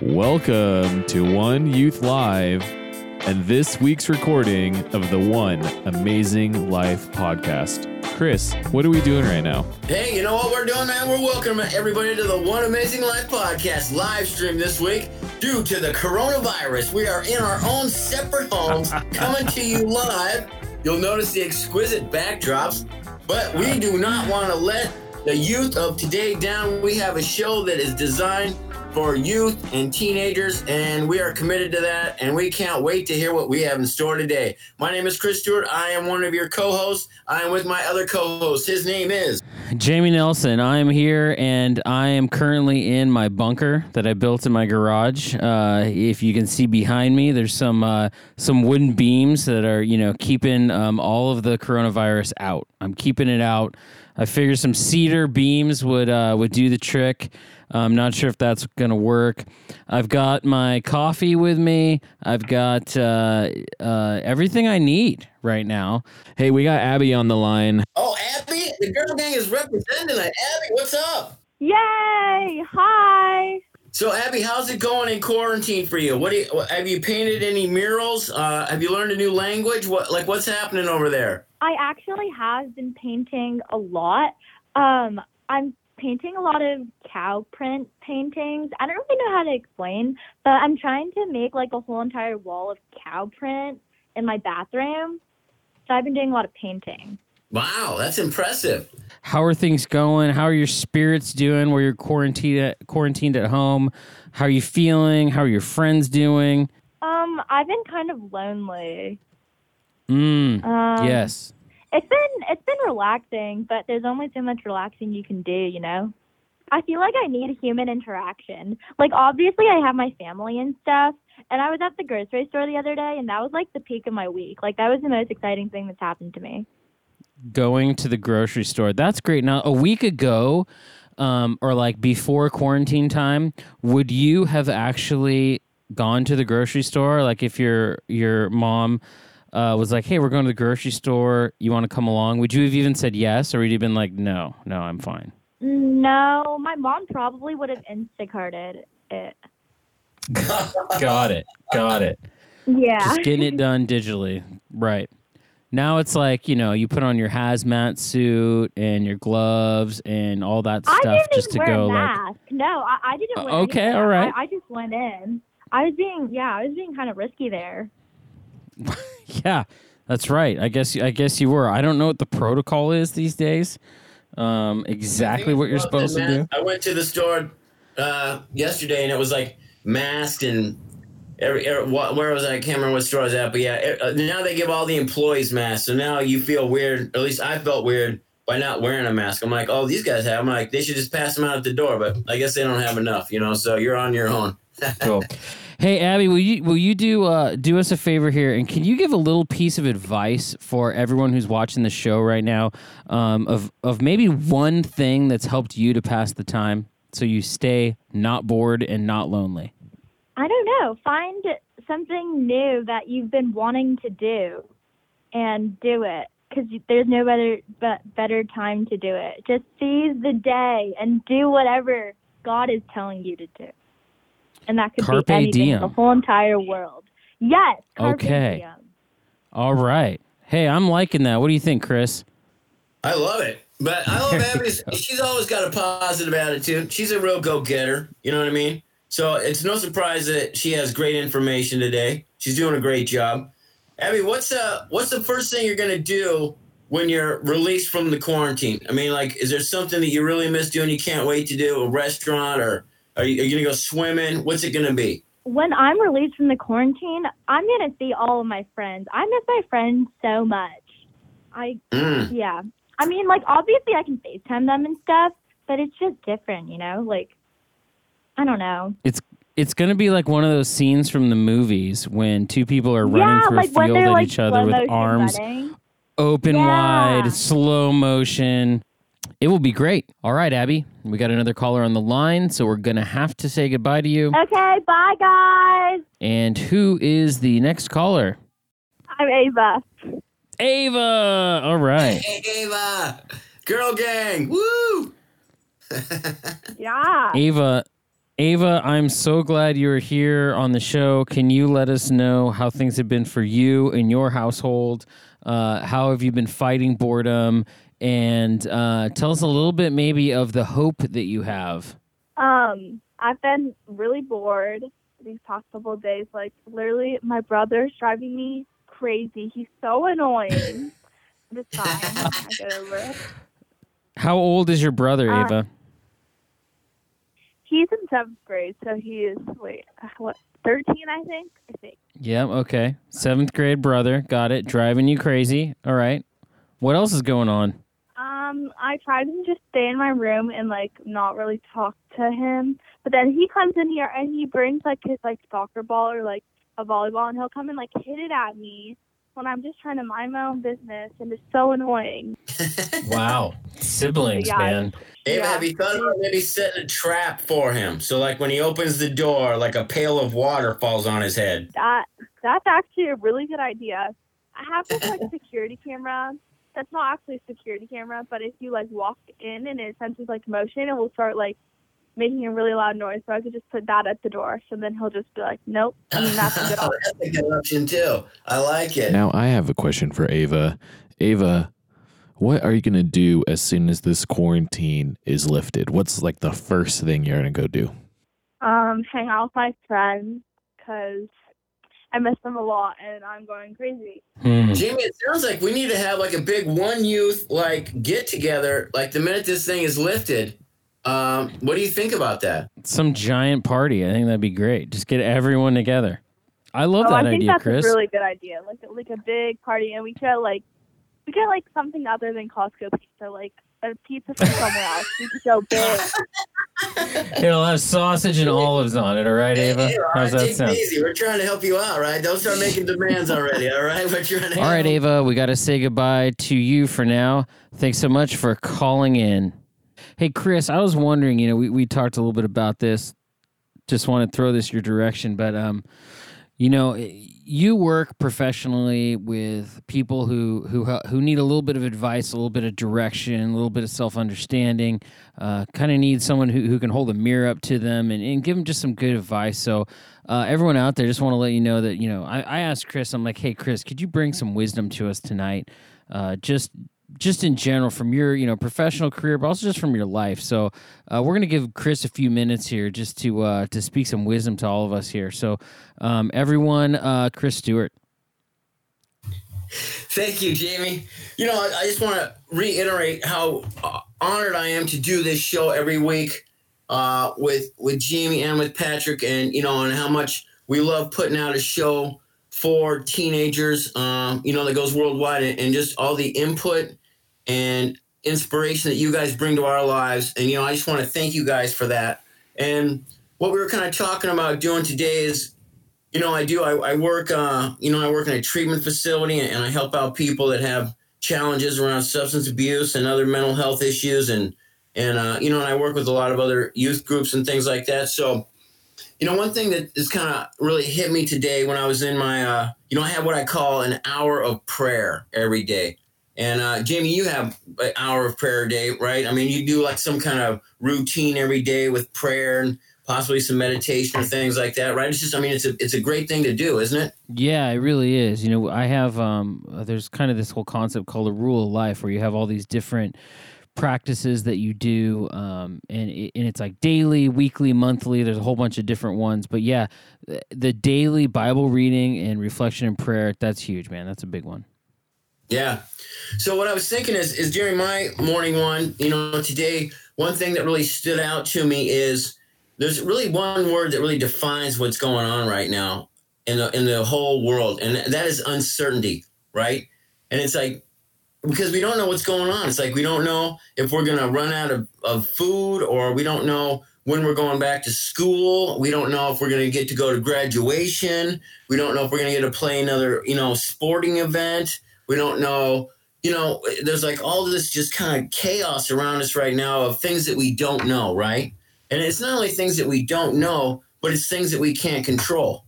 Welcome to One Youth Live and this week's recording of the One Amazing Life podcast. Chris, what are we doing right now? Hey, you know what we're doing, man? We're welcoming everybody to the One Amazing Life podcast live stream this week. Due to the coronavirus, we are in our own separate homes, coming to you live. You'll notice the exquisite backdrops, but we do not want to let the youth of today down. We have a show that is designed for youth and teenagers, and we are committed to that. And we can't wait to hear what we have in store today. My name is Chris Stewart. I am one of your co hosts. I am with my other co host. His name is Jamie Nelson. I am here and I am currently in my bunker that I built in my garage. Uh, if you can see behind me, there's some uh, some wooden beams that are you know keeping um, all of the coronavirus out. I'm keeping it out. I figured some cedar beams would uh, would do the trick. I'm not sure if that's going to work. I've got my coffee with me. I've got uh, uh, everything I need right now. Hey, we got Abby on the line. Oh, Abby, the girl gang is representing tonight. Abby, what's up? Yay! Hi. So, Abby, how's it going in quarantine for you? What do you, have you painted any murals? Uh, have you learned a new language? What like what's happening over there? I actually have been painting a lot. Um, I'm painting a lot of cow print paintings. I don't really know how to explain, but I'm trying to make like a whole entire wall of cow print in my bathroom. So I've been doing a lot of painting. Wow, that's impressive. How are things going? How are your spirits doing? Where you're quarantined at, quarantined at home? How are you feeling? How are your friends doing? Um, I've been kind of lonely. Mm, Um, yes. It's been it's been relaxing, but there's only so much relaxing you can do, you know. I feel like I need human interaction. Like obviously I have my family and stuff, and I was at the grocery store the other day and that was like the peak of my week. Like that was the most exciting thing that's happened to me. Going to the grocery store. That's great. Now, a week ago, um, or like before quarantine time, would you have actually gone to the grocery store? Like if your your mom uh, was like, "Hey, we're going to the grocery store. You want to come along?" Would you have even said yes, or would you have been like, "No, no, I'm fine." No, my mom probably would have Instacarted it. Got it. Got it. Yeah. Just getting it done digitally. Right. Now it's like, you know, you put on your hazmat suit and your gloves and all that I stuff didn't just to even wear go a like no, I, I didn't Uh, wear okay, anything. all right. I, I just went in. I was being yeah, I was being kind of risky there. Yeah, that's right. I guess I guess you were. I don't know what the protocol is these days. Um, exactly what you're supposed to do. I went to the store uh, yesterday and it was like masked and every, every wh- where was I? I can't remember what store I was at, but yeah, uh, now they give all the employees masks. So now you feel weird. At least I felt weird by not wearing a mask. I'm like, oh, these guys have. I'm like, they should just pass them out at the door, but I guess they don't have enough, you know. So you're on your own. Cool. Hey Abby, will you will you do uh, do us a favor here, and can you give a little piece of advice for everyone who's watching the show right now, um, of of maybe one thing that's helped you to pass the time, so you stay not bored and not lonely. I don't know. Find something new that you've been wanting to do and do it because there's no better but better time to do it. Just seize the day and do whatever God is telling you to do. And that could Carpe be anything, diem. the whole entire world. Yes. Carpe Okay. diem. All right. Hey, I'm liking that. What do you think, Chris? I love it. But I love Abby's. She's always got a positive attitude. She's a real go getter. You know what I mean? So it's no surprise that she has great information today. She's doing a great job. Abby, what's uh what's the first thing you're gonna do when you're released from the quarantine? I mean, like, is there something that you really miss doing? You can't wait to do a restaurant, or are you, are you gonna go swimming? What's it gonna be? When I'm released from the quarantine, I'm going to see all of my friends. I miss my friends so much. I Mm. Yeah. I mean, like, obviously I can FaceTime them and stuff, but it's just different, you know? Like, I don't know. It's it's gonna be like one of those scenes from the movies when two people are running yeah, through like a field they're at like each other with arms running. open Yeah. wide, slow motion. It will be great. All right, Abby, we got another caller on the line, so we're gonna have to say goodbye to you. Okay, bye, guys. And who is the next caller? I'm Ava. Ava. All right. Hey, Ava, girl gang, woo! Yeah. Ava, Ava, I'm so glad you're here on the show. Can you let us know how things have been for you in your household? Uh, how have you been fighting boredom? And uh, tell us a little bit, maybe, of the hope that you have. Um, I've been really bored these past couple of days. Like literally, my brother's driving me crazy. He's so annoying. it's fine. I get over it. How old is your brother, Uh, Ava? He's in seventh grade, so he is wait, what, thirteen? I think. I think. Yeah, okay. Seventh grade brother. Got it. Driving you crazy. All right. What else is going on? Um, I tried to just stay in my room and like not really talk to him, but then he comes in here and he brings like his like soccer ball or like a volleyball, and he'll come and like hit it at me when I'm just trying to mind my own business, and it's so annoying. Wow. Siblings, Yeah. man. Ava, Yeah. have you thought about maybe setting a trap for him? So, like when he opens the door, like a pail of water falls on his head. That that's actually a really good idea. I have this like security camera. That's not actually a security camera, but if you like walk in and it senses like motion, it will start like making a really loud noise. So I could just put that at the door. So then he'll just be like, "Nope." I mean, that's a good option. That's a good option too. I like it. Now, I have a question for Ava. Ava, what are you going to do as soon as this quarantine is lifted? What's like the first thing you're going to go do? Um, hang out with my friends because I miss them a lot, and I'm going crazy. Hmm. Jamie, it sounds like we need to have like a big one youth like get together. Like the minute this thing is lifted, um, what do you think about that? Some giant party. I think that'd be great. Just get everyone together. I love oh, that I think idea, that's Chris. a really good idea. Like like a big party, and we could like we get like something other than Costco pizza, like a pizza from somewhere else. We could go big. It'll have sausage and olives on it. All right, Ava. Hey, all How's that take sound? it easy. We're trying to help you out, right? Don't start making demands already, all right? We're trying to All right, Ava, we got to say goodbye to you for now. Thanks so much for calling in. Hey, Chris, I was wondering, you know, we, we talked a little bit about this. Just want to throw this your direction, but, um, you know, you work professionally with people who who who need a little bit of advice, a little bit of direction, a little bit of self understanding. Uh, kind of need someone who, who can hold a mirror up to them and, and give them just some good advice. So, uh, everyone out there, just want to let you know that you know I, I asked Chris, I'm like, hey Chris, could you bring some wisdom to us tonight? Uh, just just in general from your you know professional career, but also just from your life. So uh, we're gonna give Chris a few minutes here just to uh, to speak some wisdom to all of us here. So um, everyone, uh, Chris Stewart. Thank you, Jamie. You know, I, I just want to reiterate how uh, honored I am to do this show every week uh, with with Jamie and with Patrick, and you know, and how much we love putting out a show for teenagers. Um, you know, that goes worldwide, and, and just all the input and inspiration that you guys bring to our lives. And you know, I just want to thank you guys for that. And what we were kind of talking about doing today is you know, I do. I, I work. Uh, you know, I work in a treatment facility, and I help out people that have challenges around substance abuse and other mental health issues, and and uh, you know, and I work with a lot of other youth groups and things like that. So, you know, one thing that is kind of really hit me today when I was in my, uh, you know, I have what I call an hour of prayer every day. And uh, Jamie, you have an hour of prayer a day, right? I mean, you do like some kind of routine every day with prayer and possibly some meditation or things like that, right? It's just, I mean, it's a it's a great thing to do, isn't it? Yeah, it really is. You know, I have um, uh, there's kind of this whole concept called a rule of life, where you have all these different practices that you do, um, and and it's like daily, weekly, monthly. There's a whole bunch of different ones, but yeah, the, the daily Bible reading and reflection and prayer that's huge, man. That's a big one. Yeah. So what I was thinking is is during my morning one, you know, today one thing that really stood out to me is there's really one word that really defines what's going on right now in the in the whole world, and that is uncertainty, right? And it's like because we don't know what's going on. It's like we don't know if we're gonna run out of, of food or we don't know when we're going back to school. We don't know if we're gonna get to go to graduation. We don't know if we're gonna get to play another, you know, sporting event. We don't know, you know, there's like all this just kind of chaos around us right now of things that we don't know, right? And it's not only things that we don't know, but it's things that we can't control,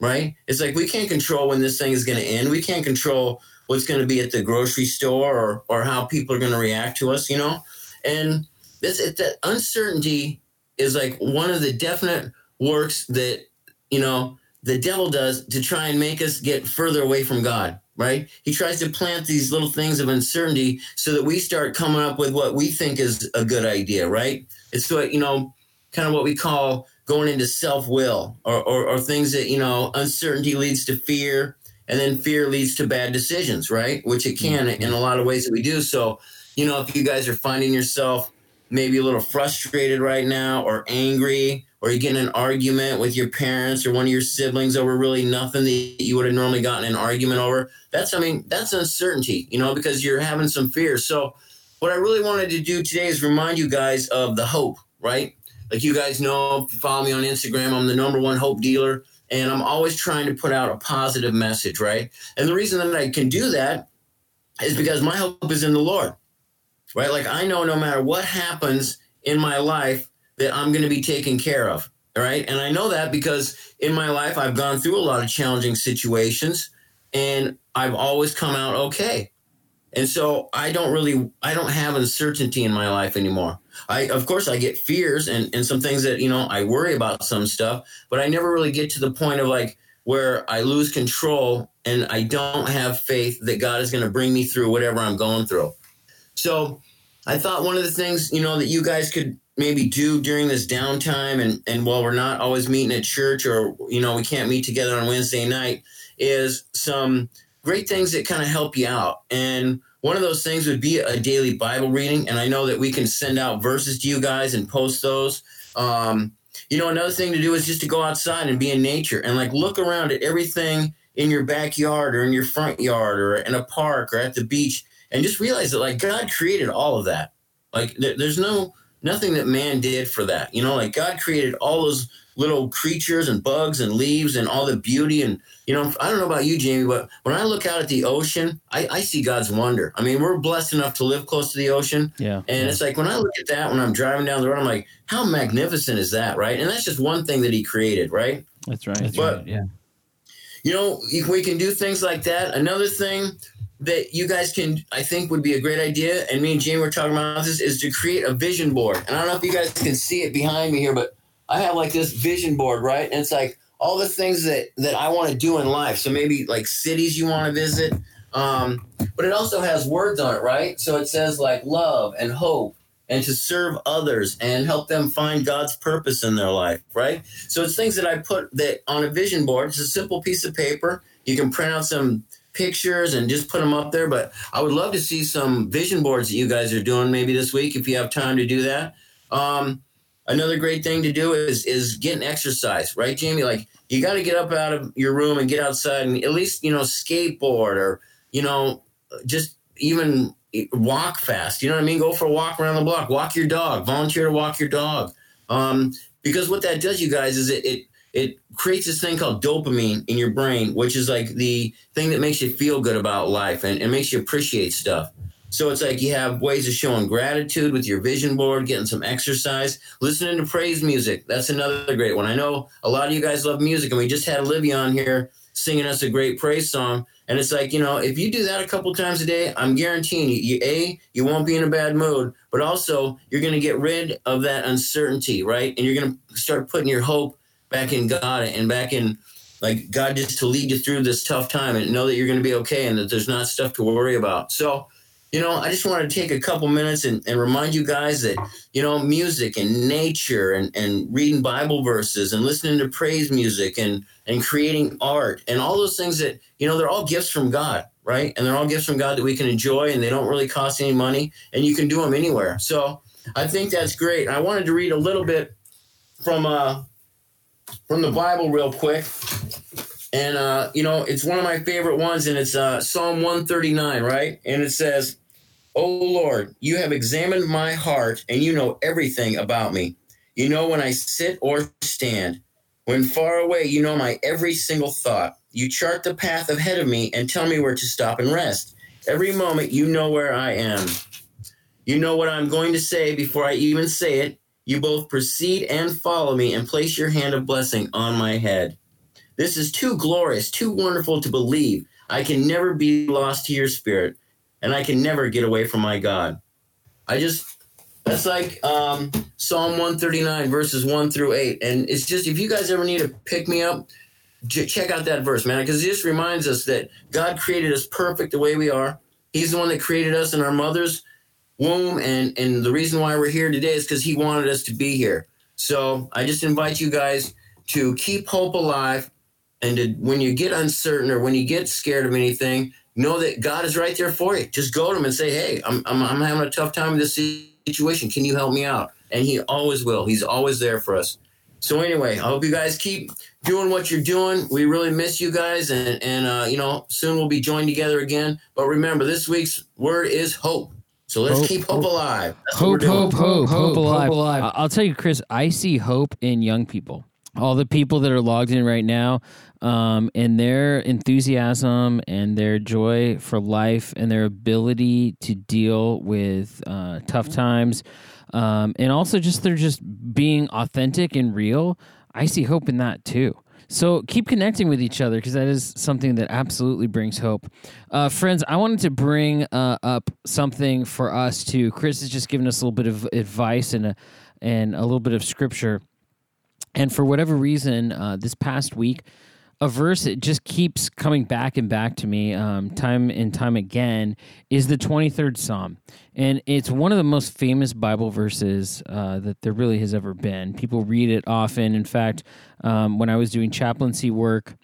right? It's like we can't control when this thing is going to end. We can't control what's going to be at the grocery store or, or how people are going to react to us, you know? And this, it, that uncertainty is like one of the definite works that, you know, the devil does to try and make us get further away from God, right? He tries to plant these little things of uncertainty so that we start coming up with what we think is a good idea, right? It's what, you know, kind of what we call going into self will or, or, or things that, you know, uncertainty leads to fear and then fear leads to bad decisions, right? Which it can mm-hmm. in a lot of ways that we do. So, you know, if you guys are finding yourself maybe a little frustrated right now or angry or you get in an argument with your parents or one of your siblings over really nothing that you would have normally gotten an argument over that's i mean that's uncertainty you know because you're having some fear. So what i really wanted to do today is remind you guys of the hope right? Like you guys know follow me on instagram. I'm the number one hope dealer and i'm always trying to put out a positive message right and the reason that i can do that is because my hope is in the lord right like i know no matter what happens in my life that I'm going to be taken care of. All right. And I know that because in my life, I've gone through a lot of challenging situations and I've always come out okay. And so I don't really, I don't have uncertainty in my life anymore. I, of course, I get fears and, and some things that, you know, I worry about some stuff, but I never really get to the point of like where I lose control and I don't have faith that God is going to bring me through whatever I'm going through. So I thought one of the things, you know, that you guys could maybe do during this downtime and and while we're not always meeting at church or you know we can't meet together on Wednesday night is some great things that kind of help you out and one of those things would be a daily Bible reading and I know that we can send out verses to you guys and post those um, you know another thing to do is just to go outside and be in nature and like look around at everything in your backyard or in your front yard or in a park or at the beach and just realize that like God created all of that like there's no nothing that man did for that. You know, like God created all those little creatures and bugs and leaves and all the beauty. And, you know, I don't know about you, Jamie, but when I look out at the ocean, I, I see God's wonder. I mean, we're blessed enough to live close to the ocean. Yeah. And yeah. it's like when I look at that when I'm driving down the road, I'm like, how magnificent is that? Right. And that's just one thing that he created, right? That's right. That's but, right. Yeah. You know, we can do things like that. Another thing that you guys can, I think, would be a great idea, and me and Jamie were talking about this, is to create a vision board. And I don't know if you guys can see it behind me here, but I have like this vision board, right? And it's like all the things that that I want to do in life. So maybe like cities you want to visit, um, but it also has words on it, right? So it says like love and hope and to serve others and help them find God's purpose in their life, right? So it's things that I put that on a vision board. It's a simple piece of paper. You can print out some pictures and just put them up there. But I would love to see some vision boards that you guys are doing maybe this week if you have time to do that. Um, another great thing to do is is getting exercise, right, Jamie? Like you got to get up out of your room and get outside and at least you know skateboard or you know just even walk fast. You know what I mean? Go for a walk around the block. Walk your dog. Volunteer to walk your dog. Um, because what that does, you guys, is it, it it creates this thing called dopamine in your brain, which is like the thing that makes you feel good about life and, and makes you appreciate stuff. So it's like you have ways of showing gratitude with your vision board, getting some exercise, listening to praise music. That's another great one. I know a lot of you guys love music, and we just had Olivia on here singing us a great praise song. And it's like, you know, if you do that a couple times a day, I'm guaranteeing you, you A, you won't be in a bad mood, but also you're going to get rid of that uncertainty, right? And you're going to start putting your hope back in God and back in like God just to lead you through this tough time and know that you're going to be okay and that there's not stuff to worry about. So, you know, I just wanted to take a couple minutes and, and remind you guys that, you know, music and nature and, and reading Bible verses and listening to praise music and, and creating art and all those things that, you know, they're all gifts from God, right? And they're all gifts from God that we can enjoy and they don't really cost any money and you can do them anywhere. So I think that's great. I wanted to read a little bit from, uh, from the Bible real quick. And, uh, you know, it's one of my favorite ones, and it's uh, Psalm 139, right? And it says, O Lord, you have examined my heart, and you know everything about me. You know when I sit or stand. When far away, you know my every single thought. You chart the path ahead of me and tell me where to stop and rest. Every moment, you know where I am. You know what I'm going to say before I even say it. You both proceed and follow me and place your hand of blessing on my head. This is too glorious, too wonderful to believe. I can never be lost to your spirit, and I can never get away from my God. I just, That's like um, Psalm 139, verses 1 through 8. And it's just, if you guys ever need to pick me up, j- check out that verse, man, because it just reminds us that God created us perfect the way we are. He's the one that created us in our mother's womb. And, and the reason why we're here today is because He wanted us to be here. So I just invite you guys to keep hope alive. And to, when you get uncertain or when you get scared of anything, know that God is right there for you. Just go to Him and say, Hey, I'm, I'm, I'm having a tough time with this situation. Can you help me out? And He always will. He's always there for us. So anyway, I hope you guys keep doing what you're doing. We really miss you guys, and and uh, you know soon we'll be joined together again. But remember, this week's word is hope. So let's Hope, keep hope, hope. alive. That's what Hope, hope, hope, hope, hope alive. alive. I- I'll tell you, Chris, I see hope in young people. All the people that are logged in right now, um, and their enthusiasm and their joy for life and their ability to deal with uh, tough times, um, and also just they're just being authentic and real. I see hope in that too. So keep connecting with each other because that is something that absolutely brings hope. Uh, friends, I wanted to bring uh, up something for us too. Chris has just given us a little bit of advice and a, and a little bit of scripture. And for whatever reason, uh, this past week, a verse that just keeps coming back and back to me um, time and time again is the 23rd Psalm. And it's one of the most famous Bible verses uh, that there really has ever been. People read it often. In fact, um, when I was doing chaplaincy work,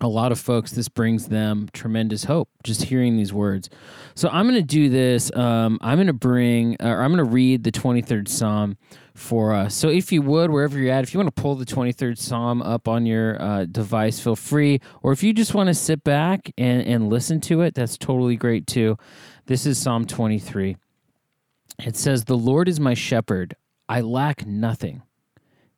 a lot of folks, this brings them tremendous hope just hearing these words. So I'm going to do this. Um, I'm going to bring, or I'm going to read the 23rd Psalm for us. So if you would, wherever you're at, if you want to pull the 23rd Psalm up on your uh, device, feel free. Or if you just want to sit back and, and listen to it, that's totally great too. This is Psalm 23. It says, The Lord is my shepherd, I lack nothing.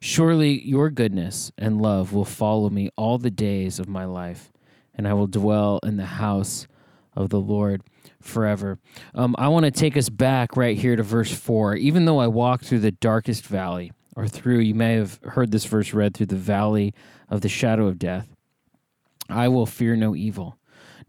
Surely your goodness and love will follow me all the days of my life, and I will dwell in the house of the Lord forever. Um, I want to take us back right here to verse 4. Even though I walk through the darkest valley, or through, you may have heard this verse read, through the valley of the shadow of death, I will fear no evil.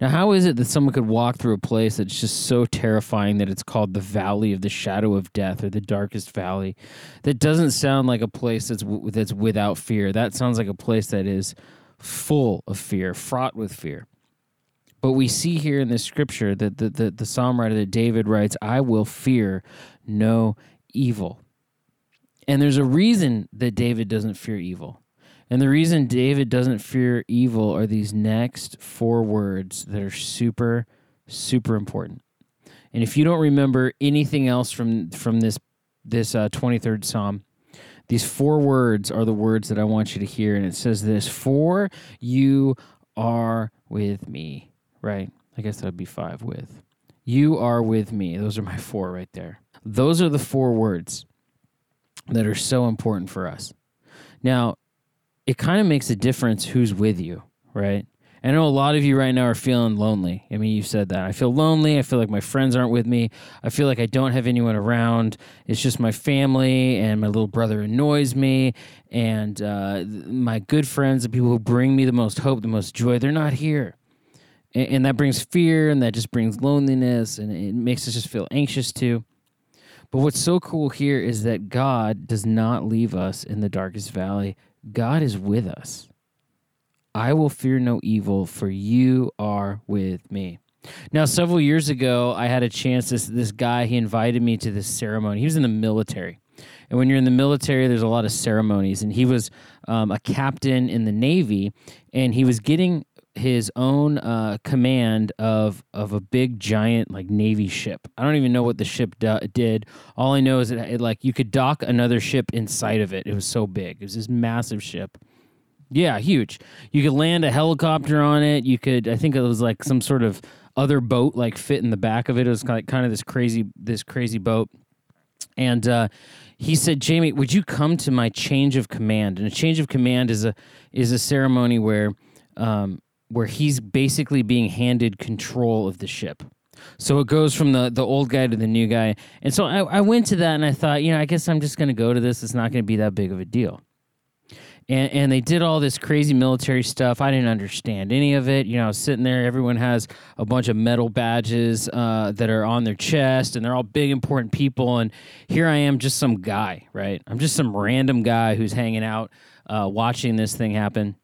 Now, how is it that someone could walk through a place that's just so terrifying that it's called the valley of the shadow of death or the darkest valley? That doesn't sound like a place that's w- that's without fear. That sounds like a place that is full of fear, fraught with fear. But we see here in this scripture that the, the, the psalm writer that David writes, I will fear no evil. And there's a reason that David doesn't fear evil. And the reason David doesn't fear evil are these next four words that are super, super important. And if you don't remember anything else from from this this uh, 23rd Psalm, these four words are the words that I want you to hear. And it says this: "For you are with me." Right? I guess that would be five with. You are with me. Those are my four right there. Those are the four words that are so important for us. Now, it kind of makes a difference who's with you, right? I know a lot of you right now are feeling lonely. I mean, you said that. I feel lonely. I feel like my friends aren't with me. I feel like I don't have anyone around. It's just my family, and my little brother annoys me. And uh, my good friends, the people who bring me the most hope, the most joy, they're not here. And, and that brings fear, and that just brings loneliness, and it makes us just feel anxious too. But what's so cool here is that God does not leave us in the darkest valley. God is with us. I will fear no evil, for you are with me. Now, several years ago, I had a chance. This this guy he invited me to this ceremony. He was in the military, and when you're in the military, there's a lot of ceremonies. And he was um, a captain in the Navy, and he was getting his own uh, command of of a big giant like navy ship. I don't even know what the ship do- did. All I know is that it, like you could dock another ship inside of it. It was so big. It was this massive ship. Yeah, huge. You could land a helicopter on it. You could, I think it was like some sort of other boat, like fit in the back of it. It was like kind of this crazy, this crazy boat. And uh, he said, "Jamie, would you come to my change of command?" And a change of command is a is a ceremony where um, where he's basically being handed control of the ship. So it goes from the the old guy to the new guy. And so I, I went to that and I thought, you know, I guess I'm just going to go to this. It's not going to be that big of a deal. And, and they did all this crazy military stuff. I didn't understand any of it. You know, I was sitting there. Everyone has a bunch of metal badges uh, that are on their chest, and they're all big, important people. And here I am, just some guy, right? I'm just some random guy who's hanging out, uh, watching this thing happen.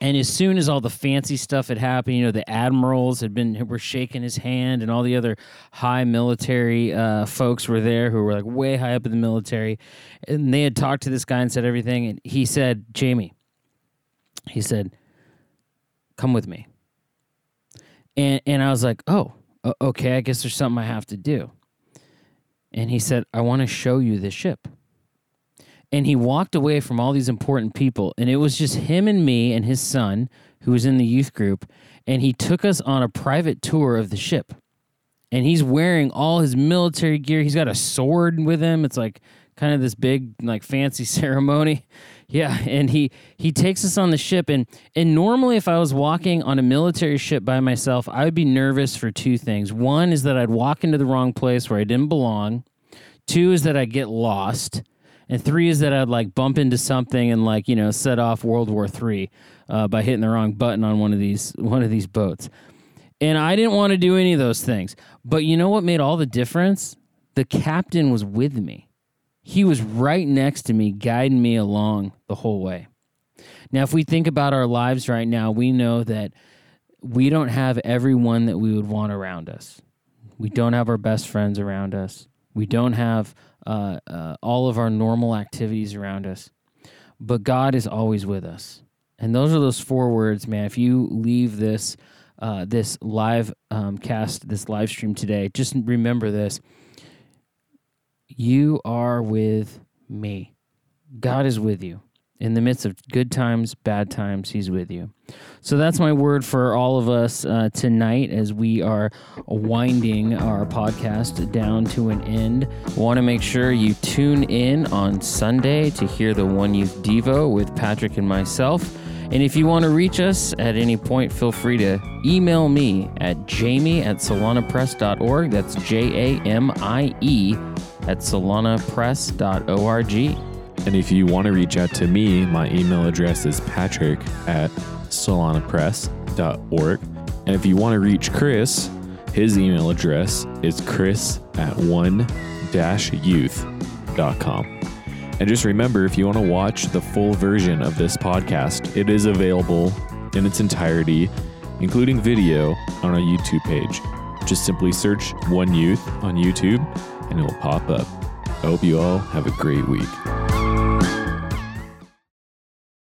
And as soon as all the fancy stuff had happened, you know, the admirals had been were shaking his hand, and all the other high military uh, folks were there who were like way high up in the military, and they had talked to this guy and said everything. And he said, "Jamie," he said, "Come with me." And and I was like, "Oh, okay. I guess there's something I have to do." And he said, "I want to show you the ship." And he walked away from all these important people. And it was just him and me and his son who was in the youth group and he took us on a private tour of the ship. And he's wearing all his military gear. He's got a sword with him. It's like kind of this big like fancy ceremony. Yeah and he he takes us on the ship. And and normally if i was walking on a military ship by myself i would be nervous for two things. One is that i'd walk into the wrong place where i didn't belong. Two is that i'd get lost and three is that I'd like bump into something and like you know set off World War Three uh, by hitting the wrong button on one of these one of these boats. And I didn't want to do any of those things. But you know what made all the difference? The captain was with me. He was right next to me, guiding me along the whole way. Now, if we think about our lives right now, we know that we don't have everyone that we would want around us. We don't have our best friends around us. We don't have uh, uh, all of our normal activities around us. But God is always with us. And those are those four words, man. If you leave this uh, this live um, cast, this live stream today, just remember this. You are with me. God is with you in the midst of good times, bad times, He's with you. So that's my word for all of us uh, tonight as we are winding our podcast down to an end. Want to make sure you tune in on Sunday to hear the One Youth Devo with Patrick and myself. And if you want to reach us at any point, feel free to email me at jamie at solanapress.org. That's J A M I E at solanapress.org. And if you want to reach out to me, my email address is patrick at solanapress.org. And if you want to reach Chris, his email address is chris at one youth.com. And just remember if you want to watch the full version of this podcast, it is available in its entirety, including video, on our YouTube page. Just simply search One Youth on YouTube and it will pop up. I hope you all have a great week.